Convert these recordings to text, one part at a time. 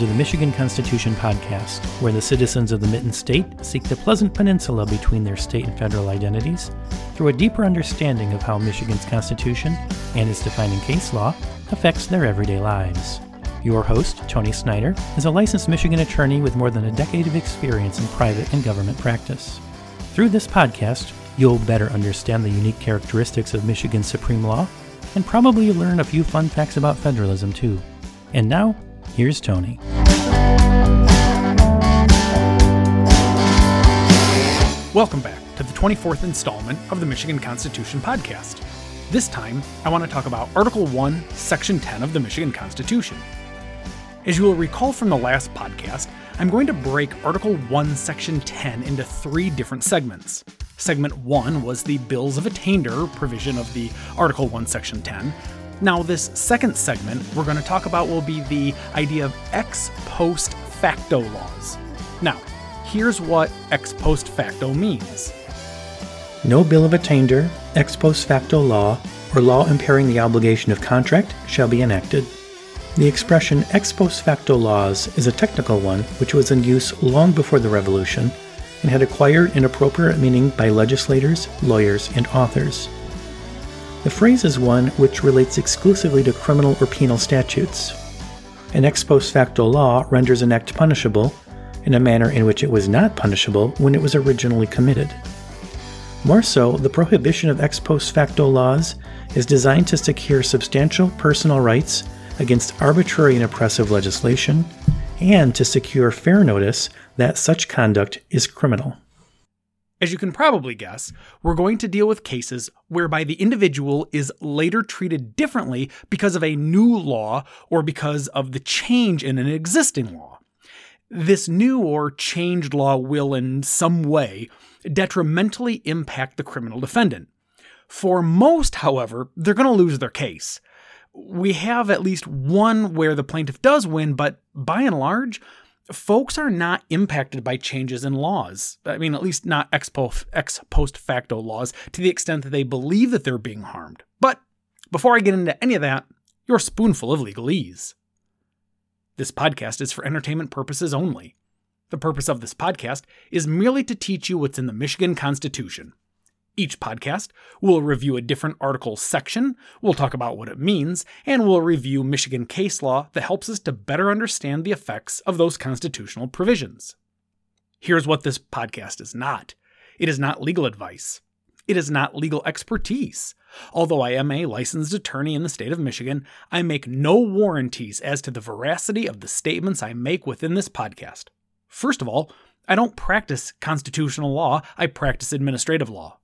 to the Michigan Constitution podcast, where the citizens of the Mitten State seek the pleasant peninsula between their state and federal identities through a deeper understanding of how Michigan's Constitution and its defining case law affects their everyday lives. Your host, Tony Snyder, is a licensed Michigan attorney with more than a decade of experience in private and government practice. Through this podcast, you'll better understand the unique characteristics of Michigan's supreme law and probably learn a few fun facts about federalism, too. And now, here's Tony. Welcome back to the 24th installment of the Michigan Constitution podcast. This time, I want to talk about Article 1, Section 10 of the Michigan Constitution. As you will recall from the last podcast, I'm going to break Article 1, Section 10 into three different segments. Segment 1 was the Bills of Attainder provision of the Article 1, Section 10. Now, this second segment we're going to talk about will be the idea of ex post facto laws. Now, here's what ex post facto means. No bill of attainder, ex post facto law, or law impairing the obligation of contract shall be enacted. The expression ex post facto laws is a technical one which was in use long before the Revolution and had acquired an appropriate meaning by legislators, lawyers, and authors. The phrase is one which relates exclusively to criminal or penal statutes. An ex post facto law renders an act punishable in a manner in which it was not punishable when it was originally committed. More so, the prohibition of ex post facto laws is designed to secure substantial personal rights against arbitrary and oppressive legislation and to secure fair notice that such conduct is criminal. As you can probably guess, we're going to deal with cases whereby the individual is later treated differently because of a new law or because of the change in an existing law. This new or changed law will, in some way, detrimentally impact the criminal defendant. For most, however, they're going to lose their case. We have at least one where the plaintiff does win, but by and large, folks are not impacted by changes in laws. I mean, at least not ex post, ex post facto laws to the extent that they believe that they're being harmed. But before I get into any of that, you're a spoonful of legalese. This podcast is for entertainment purposes only. The purpose of this podcast is merely to teach you what's in the Michigan Constitution. Each podcast we'll review a different article section, we'll talk about what it means, and we'll review Michigan case law that helps us to better understand the effects of those constitutional provisions. Here's what this podcast is not it is not legal advice, it is not legal expertise. Although I am a licensed attorney in the state of Michigan, I make no warranties as to the veracity of the statements I make within this podcast. First of all, I don't practice constitutional law, I practice administrative law.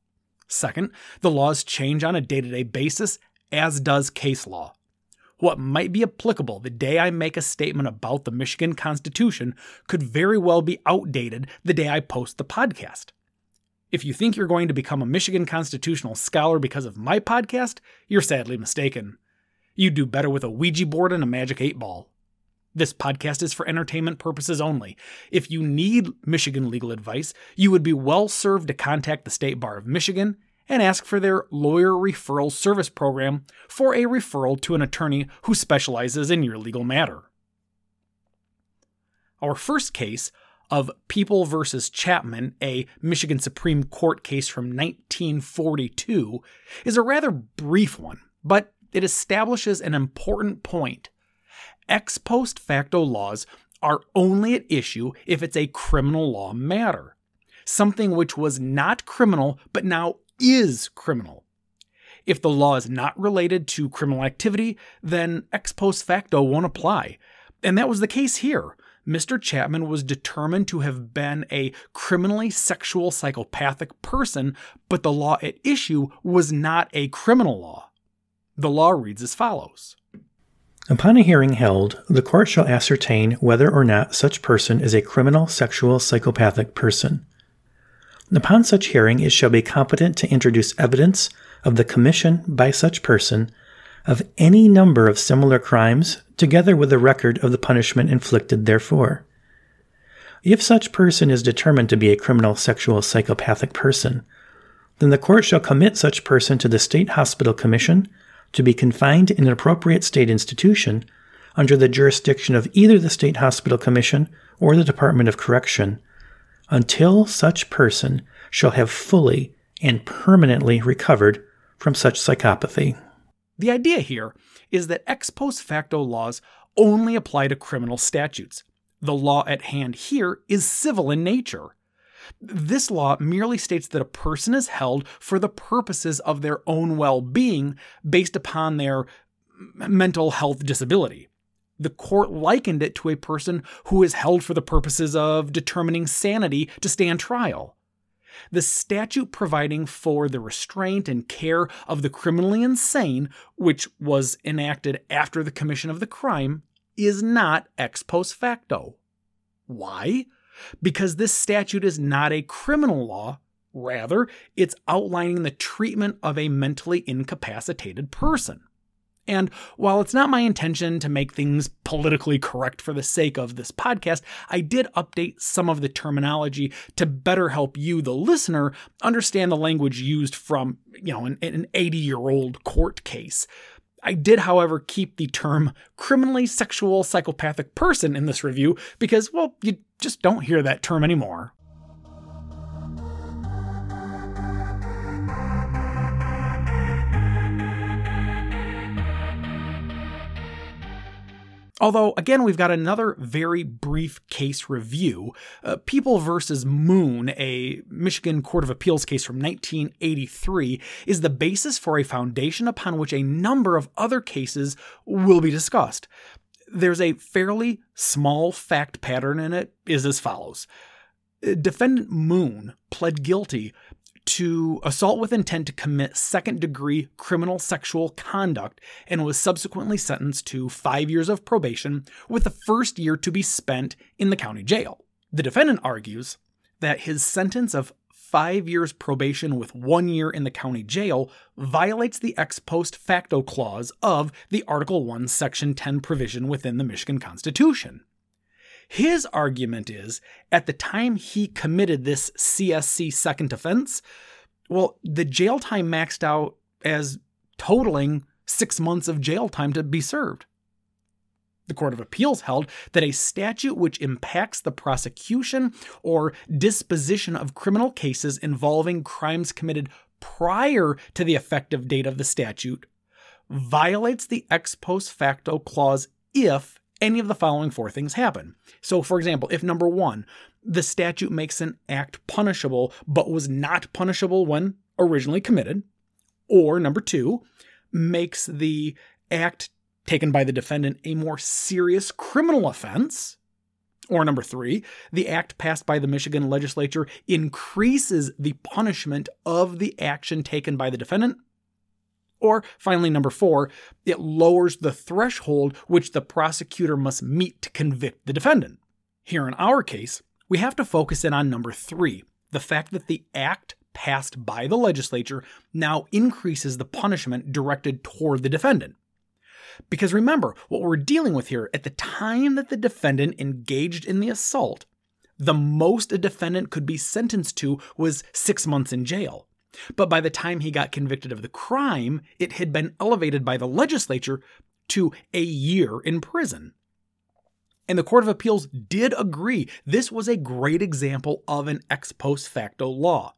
Second, the laws change on a day to day basis, as does case law. What might be applicable the day I make a statement about the Michigan Constitution could very well be outdated the day I post the podcast. If you think you're going to become a Michigan constitutional scholar because of my podcast, you're sadly mistaken. You'd do better with a Ouija board and a magic eight ball. This podcast is for entertainment purposes only. If you need Michigan legal advice, you would be well served to contact the State Bar of Michigan and ask for their lawyer referral service program for a referral to an attorney who specializes in your legal matter. Our first case of People v. Chapman, a Michigan Supreme Court case from 1942, is a rather brief one, but it establishes an important point ex post facto laws are only at issue if it's a criminal law matter, something which was not criminal but now is criminal. If the law is not related to criminal activity, then ex post facto won't apply. And that was the case here. Mr. Chapman was determined to have been a criminally sexual psychopathic person, but the law at issue was not a criminal law. The law reads as follows Upon a hearing held, the court shall ascertain whether or not such person is a criminal sexual psychopathic person. Upon such hearing, it shall be competent to introduce evidence of the commission by such person of any number of similar crimes, together with a record of the punishment inflicted therefor. If such person is determined to be a criminal sexual psychopathic person, then the court shall commit such person to the State Hospital Commission to be confined in an appropriate state institution under the jurisdiction of either the State Hospital Commission or the Department of Correction until such person shall have fully and permanently recovered from such psychopathy. The idea here is that ex post facto laws only apply to criminal statutes. The law at hand here is civil in nature. This law merely states that a person is held for the purposes of their own well being based upon their mental health disability. The court likened it to a person who is held for the purposes of determining sanity to stand trial. The statute providing for the restraint and care of the criminally insane, which was enacted after the commission of the crime, is not ex post facto. Why? Because this statute is not a criminal law, rather, it's outlining the treatment of a mentally incapacitated person. And while it's not my intention to make things politically correct for the sake of this podcast, I did update some of the terminology to better help you, the listener, understand the language used from, you know, an, an 80 year old court case. I did, however, keep the term criminally sexual psychopathic person in this review because, well, you just don't hear that term anymore. Although, again, we've got another very brief case review. Uh, People versus Moon, a Michigan Court of Appeals case from 1983, is the basis for a foundation upon which a number of other cases will be discussed. There's a fairly small fact pattern in it, is as follows. Uh, defendant Moon pled guilty to assault with intent to commit second degree criminal sexual conduct and was subsequently sentenced to five years of probation, with the first year to be spent in the county jail. The defendant argues that his sentence of five years probation with one year in the county jail violates the ex post facto clause of the Article 1, Section 10 provision within the Michigan Constitution. His argument is at the time he committed this CSC second offense, well, the jail time maxed out as totaling six months of jail time to be served. The Court of Appeals held that a statute which impacts the prosecution or disposition of criminal cases involving crimes committed prior to the effective date of the statute violates the ex post facto clause if any of the following four things happen. So, for example, if number one, the statute makes an act punishable but was not punishable when originally committed, or number two, makes the act taken by the defendant a more serious criminal offense, or number three, the act passed by the Michigan legislature increases the punishment of the action taken by the defendant, or finally, number four, it lowers the threshold which the prosecutor must meet to convict the defendant. Here in our case, we have to focus in on number three the fact that the act passed by the legislature now increases the punishment directed toward the defendant. Because remember, what we're dealing with here at the time that the defendant engaged in the assault, the most a defendant could be sentenced to was six months in jail. But by the time he got convicted of the crime, it had been elevated by the legislature to a year in prison. And the Court of Appeals did agree this was a great example of an ex post facto law.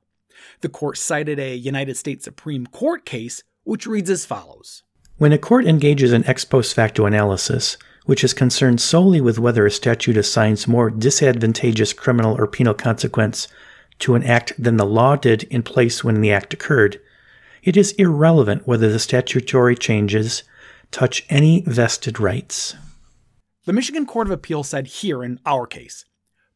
The court cited a United States Supreme Court case which reads as follows When a court engages in ex post facto analysis, which is concerned solely with whether a statute assigns more disadvantageous criminal or penal consequence to an act than the law did in place when the act occurred, it is irrelevant whether the statutory changes touch any vested rights. The Michigan Court of Appeal said here in our case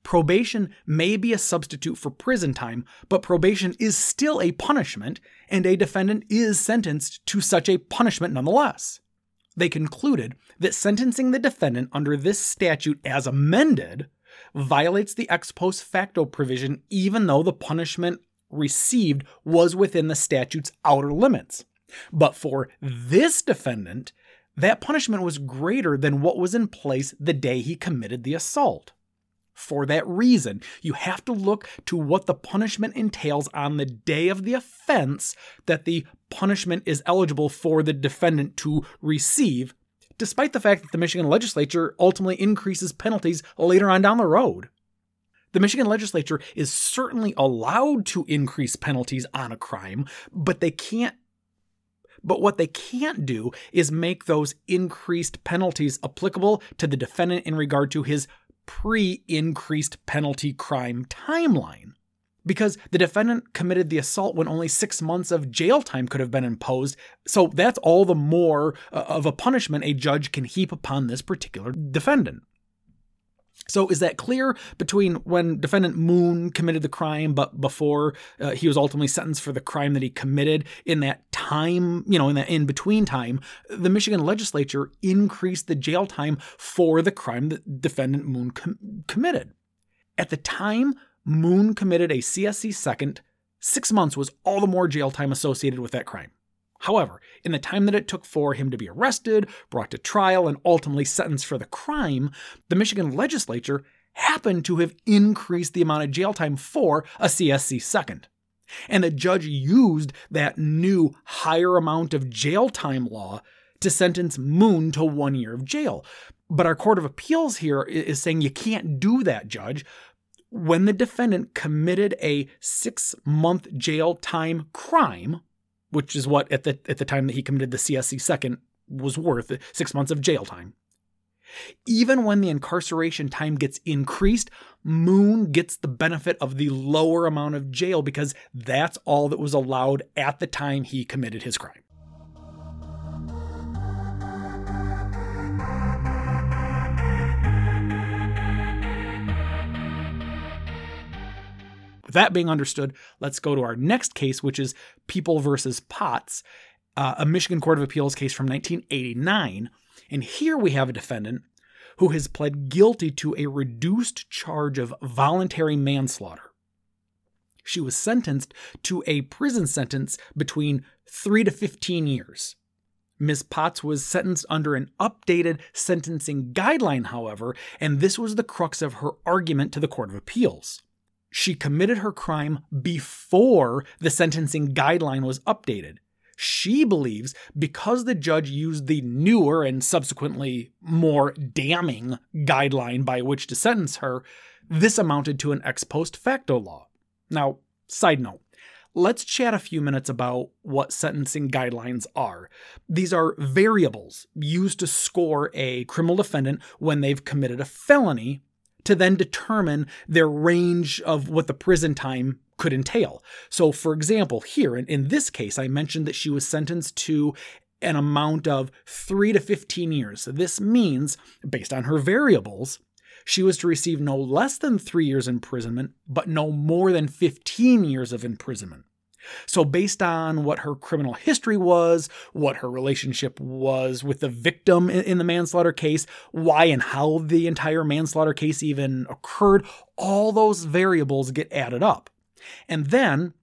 probation may be a substitute for prison time, but probation is still a punishment, and a defendant is sentenced to such a punishment nonetheless. They concluded that sentencing the defendant under this statute as amended violates the ex post facto provision even though the punishment received was within the statute's outer limits. But for this defendant, that punishment was greater than what was in place the day he committed the assault. For that reason, you have to look to what the punishment entails on the day of the offense that the punishment is eligible for the defendant to receive despite the fact that the Michigan legislature ultimately increases penalties later on down the road. The Michigan legislature is certainly allowed to increase penalties on a crime, but they can't but what they can't do is make those increased penalties applicable to the defendant in regard to his pre increased penalty crime timeline. Because the defendant committed the assault when only six months of jail time could have been imposed. So that's all the more uh, of a punishment a judge can heap upon this particular defendant. So is that clear between when defendant Moon committed the crime, but before uh, he was ultimately sentenced for the crime that he committed? In that time, you know, in that in between time, the Michigan legislature increased the jail time for the crime that defendant Moon com- committed. At the time Moon committed a CSC second, six months was all the more jail time associated with that crime. However, in the time that it took for him to be arrested, brought to trial, and ultimately sentenced for the crime, the Michigan legislature happened to have increased the amount of jail time for a CSC second. And the judge used that new higher amount of jail time law to sentence Moon to one year of jail. But our Court of Appeals here is saying you can't do that, Judge. When the defendant committed a six month jail time crime, which is what at the at the time that he committed the CSC second was worth six months of jail time. Even when the incarceration time gets increased, Moon gets the benefit of the lower amount of jail because that's all that was allowed at the time he committed his crime. That being understood, let's go to our next case, which is People versus Potts, uh, a Michigan Court of Appeals case from 1989. And here we have a defendant who has pled guilty to a reduced charge of voluntary manslaughter. She was sentenced to a prison sentence between 3 to 15 years. Ms. Potts was sentenced under an updated sentencing guideline, however, and this was the crux of her argument to the Court of Appeals she committed her crime before the sentencing guideline was updated. She believes because the judge used the newer and subsequently more damning guideline by which to sentence her, this amounted to an ex post facto law. Now, side note, let's chat a few minutes about what sentencing guidelines are. These are variables used to score a criminal defendant when they've committed a felony to then determine their range of what the prison time could entail. So, for example, here in, in this case, I mentioned that she was sentenced to an amount of 3 to 15 years. So This means, based on her variables, she was to receive no less than 3 years imprisonment, but no more than 15 years of imprisonment. So, based on what her criminal history was, what her relationship was with the victim in the manslaughter case, why and how the entire manslaughter case even occurred, all those variables get added up. And then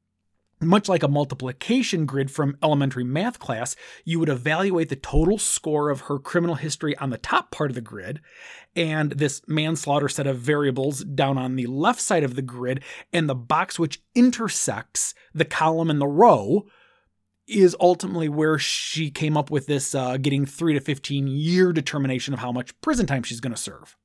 much like a multiplication grid from elementary math class, you would evaluate the total score of her criminal history on the top part of the grid, and this manslaughter set of variables down on the left side of the grid, and the box which intersects the column and the row is ultimately where she came up with this uh, getting 3 to 15 year determination of how much prison time she's going to serve.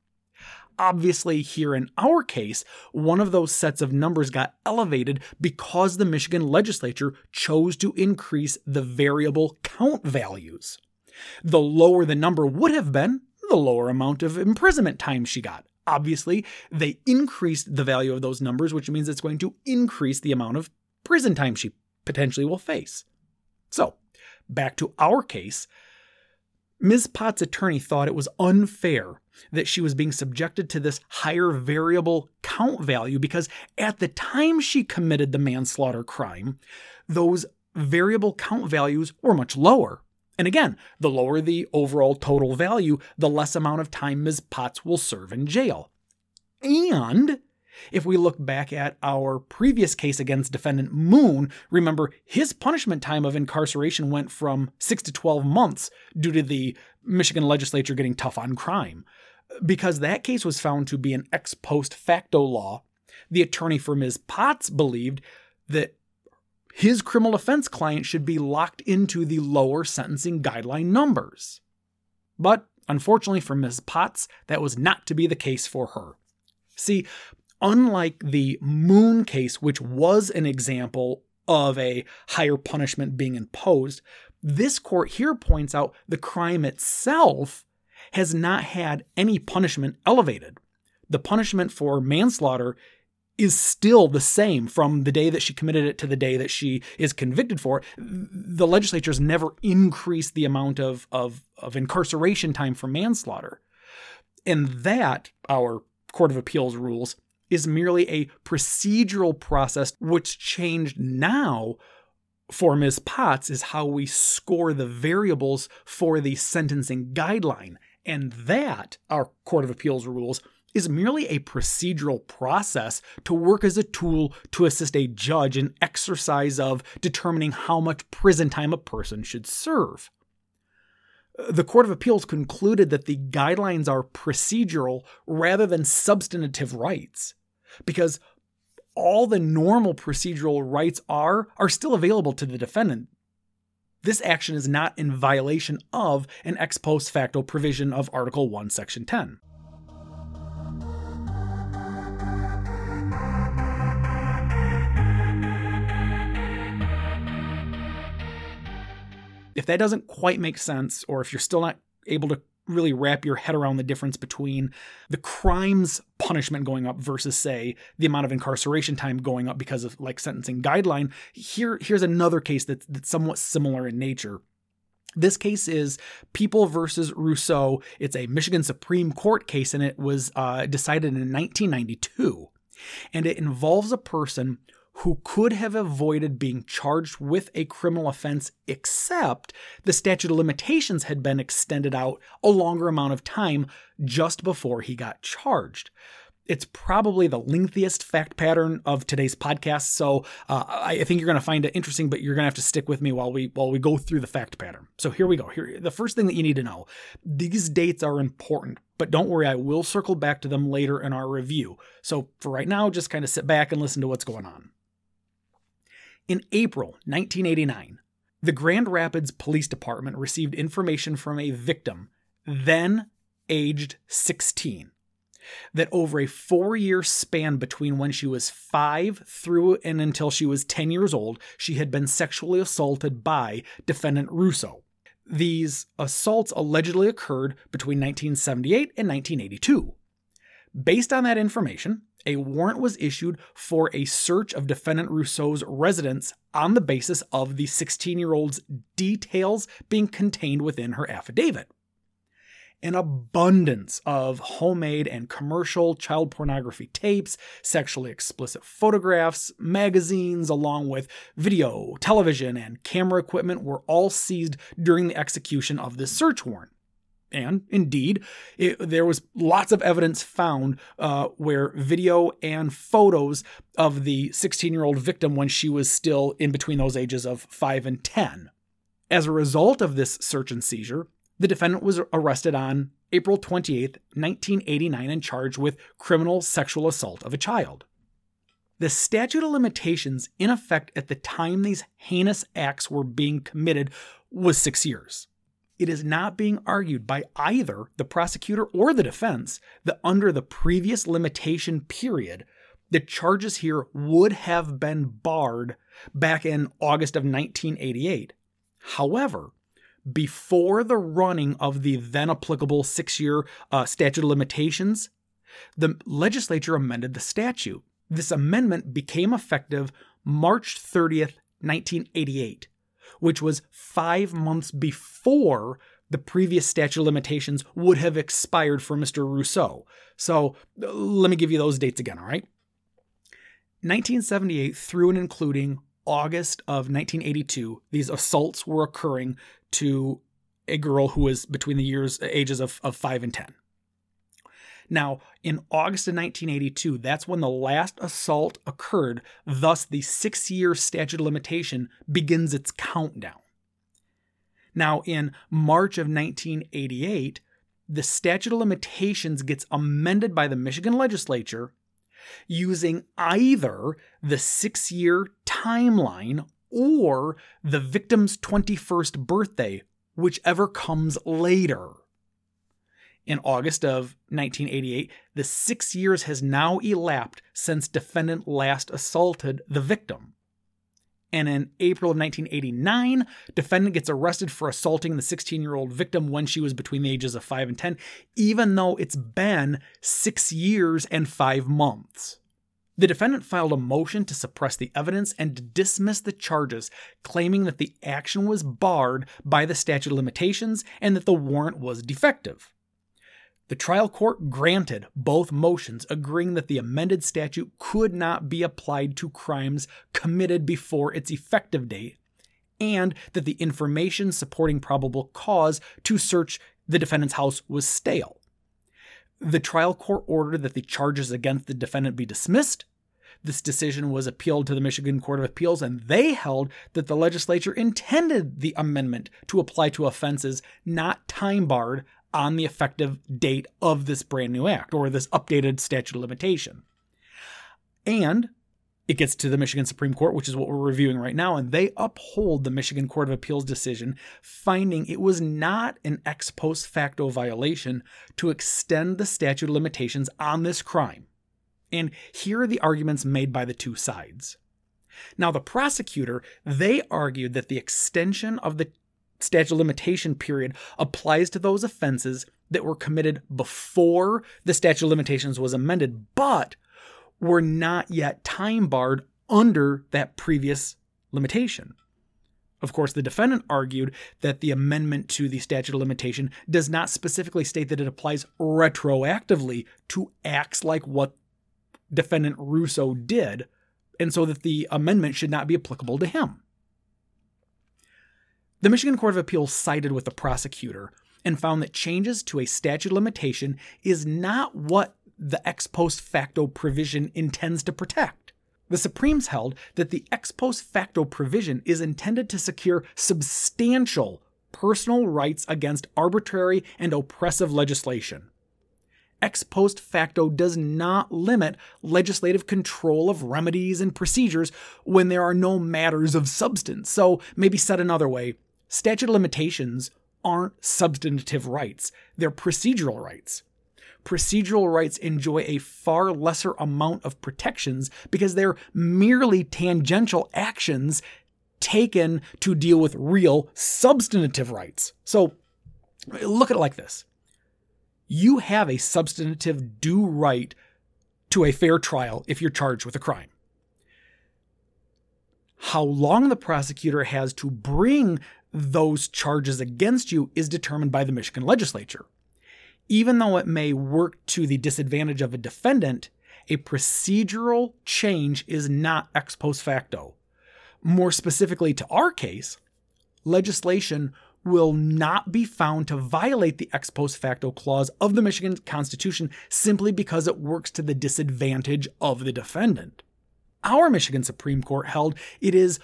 Obviously, here in our case, one of those sets of numbers got elevated because the Michigan legislature chose to increase the variable count values. The lower the number would have been, the lower amount of imprisonment time she got. Obviously, they increased the value of those numbers, which means it's going to increase the amount of prison time she potentially will face. So, back to our case, Ms. Potts' attorney thought it was unfair that she was being subjected to this higher variable count value because at the time she committed the manslaughter crime, those variable count values were much lower. And again, the lower the overall total value, the less amount of time Ms. Potts will serve in jail. And if we look back at our previous case against defendant Moon, remember his punishment time of incarceration went from 6 to 12 months due to the Michigan legislature getting tough on crime. Because that case was found to be an ex post facto law, the attorney for Ms. Potts believed that his criminal offense client should be locked into the lower sentencing guideline numbers. But unfortunately for Ms. Potts, that was not to be the case for her. See, unlike the Moon case, which was an example of a higher punishment being imposed, this court here points out the crime itself has not had any punishment elevated. The punishment for manslaughter is still the same from the day that she committed it to the day that she is convicted for. The legislature has never increased the amount of, of, of incarceration time for manslaughter. And that, our Court of Appeals rules, is merely a procedural process which changed now for Ms. Potts is how we score the variables for the sentencing guideline. And that, our Court of Appeals rules, is merely a procedural process to work as a tool to assist a judge in exercise of determining how much prison time a person should serve. The Court of Appeals concluded that the guidelines are procedural rather than substantive rights, because all the normal procedural rights are are still available to the defendant. This action is not in violation of an ex post facto provision of Article 1, Section 10. If that doesn't quite make sense, or if you're still not able to really wrap your head around the difference between the crimes punishment going up versus say the amount of incarceration time going up because of like sentencing guideline here here's another case that's, that's somewhat similar in nature this case is People versus Russo. It's a Michigan Supreme Court case, and it was uh, decided in 1992. And it involves a person who could have avoided being charged with a criminal offense, except the statute of limitations had been extended out a longer amount of time just before he got charged. It's probably the lengthiest fact pattern of today's podcast, so uh, I think you're going to find it interesting. But you're going to have to stick with me while we while we go through the fact pattern. So here we go. Here, the first thing that you need to know: these dates are important, but don't worry, I will circle back to them later in our review. So for right now, just kind of sit back and listen to what's going on. In April 1989, the Grand Rapids Police Department received information from a victim, then aged 16, that over a four year span between when she was five through and until she was 10 years old, she had been sexually assaulted by defendant Russo. These assaults allegedly occurred between 1978 and 1982. Based on that information, a warrant was issued for a search of defendant Russo's residence on the basis of the 16 year old's details being contained within her affidavit. An abundance of homemade and commercial child pornography tapes, sexually explicit photographs, magazines, along with video, television, and camera equipment were all seized during the execution of this search warrant. And indeed, it, there was lots of evidence found uh, where video and photos of the 16 year old victim when she was still in between those ages of 5 and 10. As a result of this search and seizure, the defendant was arrested on April 28, 1989, and charged with criminal sexual assault of a child. The statute of limitations in effect at the time these heinous acts were being committed was six years it is not being argued by either the prosecutor or the defense that under the previous limitation period, the charges here would have been barred back in August of 1988. However, before the running of the then applicable six year uh, statute of limitations, the legislature amended the statute. This amendment became effective March 30th, 1988 which was five months before the previous statute of limitations would have expired for Mr. Russo. So let me give you those dates again, all right? 1978 through and including August of 1982, these assaults were occurring to a girl who was between the years ages of, of 5 and 10. Now, in August of 1982, that's when the last assault occurred, thus, the six year statute of limitation begins its countdown. Now, in March of 1988, the statute of limitations gets amended by the Michigan legislature using either the six year timeline or the victim's 21st birthday, whichever comes later. In August of 1988, the six years has now elapsed since defendant last assaulted the victim. And in April of 1989, defendant gets arrested for assaulting the 16 year old victim when she was between the ages of 5 and 10, even though it's been six years and five months. The defendant filed a motion to suppress the evidence and to dismiss the charges, claiming that the action was barred by the statute of limitations and that the warrant was defective. The trial court granted both motions, agreeing that the amended statute could not be applied to crimes committed before its effective date, and that the information supporting probable cause to search the defendant's house was stale. The trial court ordered that the charges against the defendant be dismissed. This decision was appealed to the Michigan Court of Appeals, and they held that the legislature intended the amendment to apply to offenses not time barred on the effective date of this brand new act or this updated statute of limitation. And it gets to the Michigan Supreme Court, which is what we're reviewing right now, and they uphold the Michigan Court of Appeals decision, finding it was not an ex post facto violation to extend the statute of limitations on this crime. And here are the arguments made by the two sides. Now, the prosecutor, they argued that the extension of the statute of limitation period applies to those offenses that were committed before the statute of limitations was amended, but were not yet time barred under that previous limitation. Of course, the defendant argued that the amendment to the statute of limitation does not specifically state that it applies retroactively to acts like what defendant Russo did, and so that the amendment should not be applicable to him. The Michigan Court of Appeals sided with the prosecutor and found that changes to a statute limitation is not what the ex post facto provision intends to protect. The Supremes held that the ex post facto provision is intended to secure substantial personal rights against arbitrary and oppressive legislation. Ex post facto does not limit legislative control of remedies and procedures when there are no matters of substance. So, maybe said another way, Statute of limitations aren't substantive rights, they're procedural rights. Procedural rights enjoy a far lesser amount of protections because they're merely tangential actions taken to deal with real substantive rights. So look at it like this you have a substantive due right to a fair trial if you're charged with a crime. How long the prosecutor has to bring those charges against you is determined by the Michigan legislature. Even though it may work to the disadvantage of a defendant, a procedural change is not ex post facto. More specifically to our case, legislation will not be found to violate the ex post facto clause of the Michigan Constitution simply because it works to the disadvantage of the defendant. Our Michigan Supreme Court held it is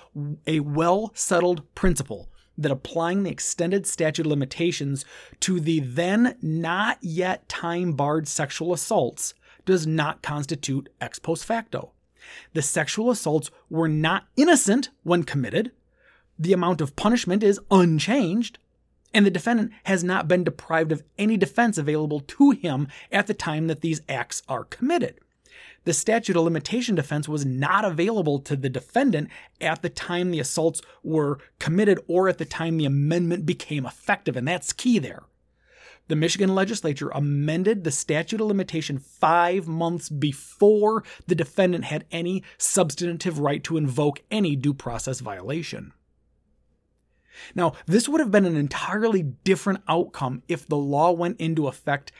a well settled principle that applying the extended statute of limitations to the then not yet time barred sexual assaults does not constitute ex post facto. The sexual assaults were not innocent when committed, the amount of punishment is unchanged, and the defendant has not been deprived of any defense available to him at the time that these acts are committed the statute of limitation defense was not available to the defendant at the time the assaults were committed or at the time the amendment became effective. And that's key there. The Michigan legislature amended the statute of limitation five months before the defendant had any substantive right to invoke any due process violation. Now, this would have been an entirely different outcome if the law went into effect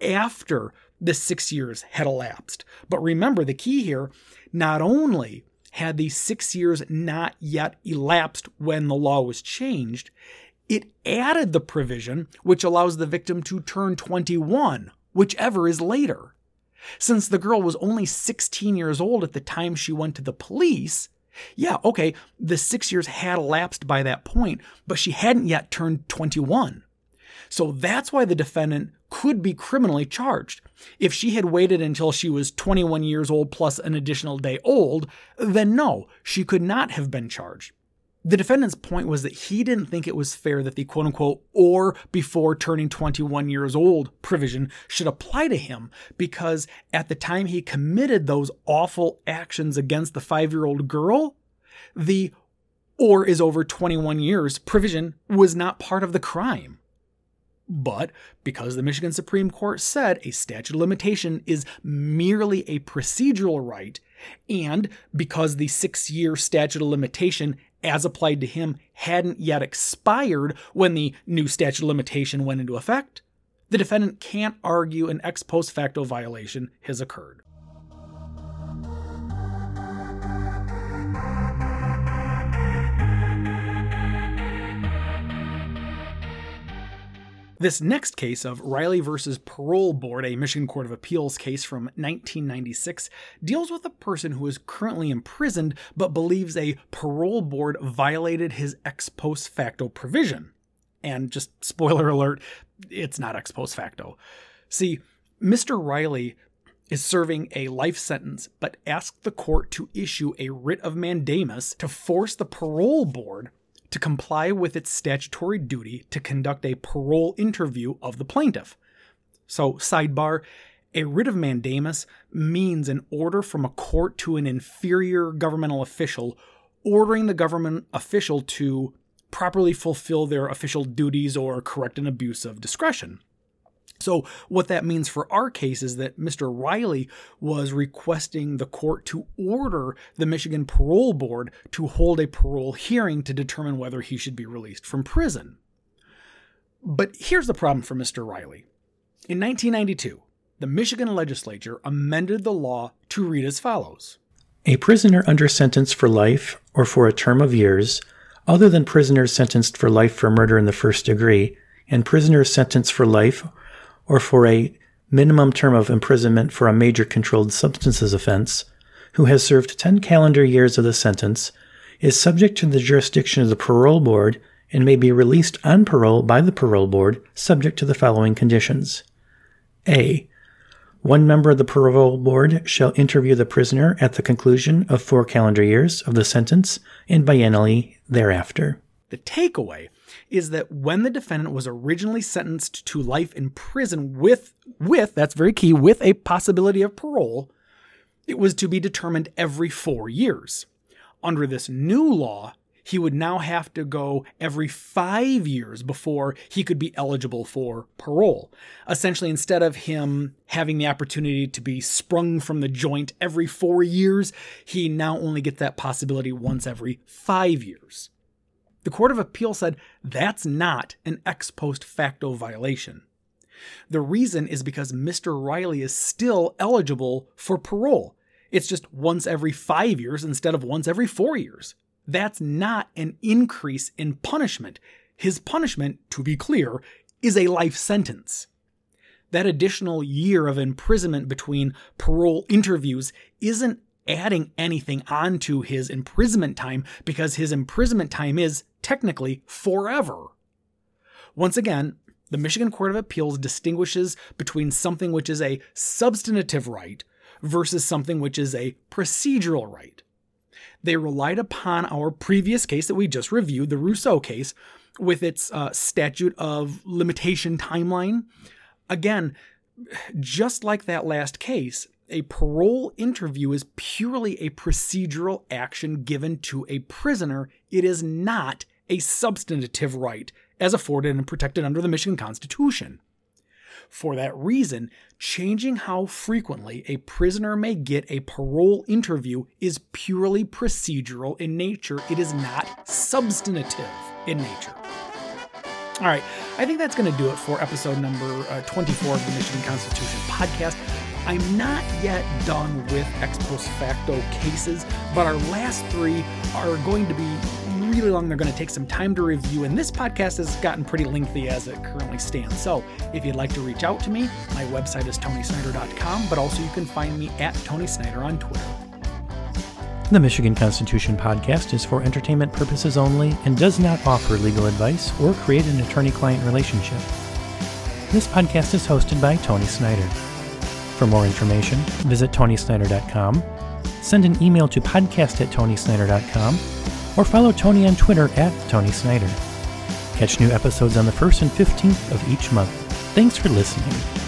after the six years had elapsed. But remember, the key here not only had the six years not yet elapsed when the law was changed, it added the provision which allows the victim to turn 21, whichever is later. Since the girl was only 16 years old at the time she went to the police, yeah, okay, the six years had elapsed by that point, but she hadn't yet turned 21. So that's why the defendant could be criminally charged. If she had waited until she was 21 years old plus an additional day old, then no, she could not have been charged. The defendant's point was that he didn't think it was fair that the quote unquote or before turning 21 years old provision should apply to him because at the time he committed those awful actions against the five year old girl, the or is over 21 years provision was not part of the crime. But because the Michigan Supreme Court said a statute of limitation is merely a procedural right, and because the six year statute of limitation as applied to him hadn't yet expired when the new statute of limitation went into effect, the defendant can't argue an ex post facto violation has occurred. This next case of Riley versus Parole Board, a Michigan Court of Appeals case from 1996, deals with a person who is currently imprisoned but believes a parole board violated his ex post facto provision. And just spoiler alert, it's not ex post facto. See, Mr. Riley is serving a life sentence but asked the court to issue a writ of mandamus to force the parole board to comply with its statutory duty to conduct a parole interview of the plaintiff. So, sidebar, a writ of mandamus means an order from a court to an inferior governmental official ordering the government official to properly fulfill their official duties or correct an abuse of discretion. So, what that means for our case is that Mr. Riley was requesting the court to order the Michigan Parole Board to hold a parole hearing to determine whether he should be released from prison. But here's the problem for Mr. Riley. In 1992, the Michigan legislature amended the law to read as follows A prisoner under sentence for life or for a term of years, other than prisoners sentenced for life for murder in the first degree, and prisoners sentenced for life or for a minimum term of imprisonment for a major controlled substances offense, who has served 10 calendar years of the sentence, is subject to the jurisdiction of the parole board and may be released on parole by the parole board subject to the following conditions. A. One member of the parole board shall interview the prisoner at the conclusion of four calendar years of the sentence and biennially thereafter. The takeaway is that when the defendant was originally sentenced to life in prison with with that's very key with a possibility of parole, it was to be determined every 4 years. Under this new law, he would now have to go every five years before he could be eligible for parole. Essentially, instead of him having the opportunity to be sprung from the joint every four years, he now only gets that possibility once every five years. The Court of Appeal said that's not an ex post facto violation. The reason is because Mr. Riley is still eligible for parole. It's just once every five years instead of once every four years. That's not an increase in punishment. His punishment, to be clear, is a life sentence. That additional year of imprisonment between parole interviews isn't adding anything onto his imprisonment time because his imprisonment time is technically forever. Once again, the Michigan Court of Appeals distinguishes between something which is a substantive right versus something which is a procedural right. They relied upon our previous case that we just reviewed, the Russo case, with its uh, statute of limitation timeline. Again, just like that last case, a parole interview is purely a procedural action given to a prisoner. It is not a substantive right as afforded and protected under the Michigan Constitution. For that reason, changing how frequently a prisoner may get a parole interview is purely procedural in nature. It is not substantive in nature. All right, I think that's going to do it for episode number uh, 24 of the Michigan Constitution podcast. I'm not yet done with ex post facto cases, but our last three are going to be really long. They're going to take some time to review, and this podcast has gotten pretty lengthy as it currently stands. So if you'd like to reach out to me, my website is tonysnyder.com, but also you can find me at Tony Snyder on Twitter. The Michigan Constitution podcast is for entertainment purposes only and does not offer legal advice or create an attorney client relationship. This podcast is hosted by Tony Snyder. For more information, visit tonysnyder.com, send an email to podcast at tonysnyder.com, or follow Tony on Twitter at Tony Snyder. Catch new episodes on the 1st and 15th of each month. Thanks for listening.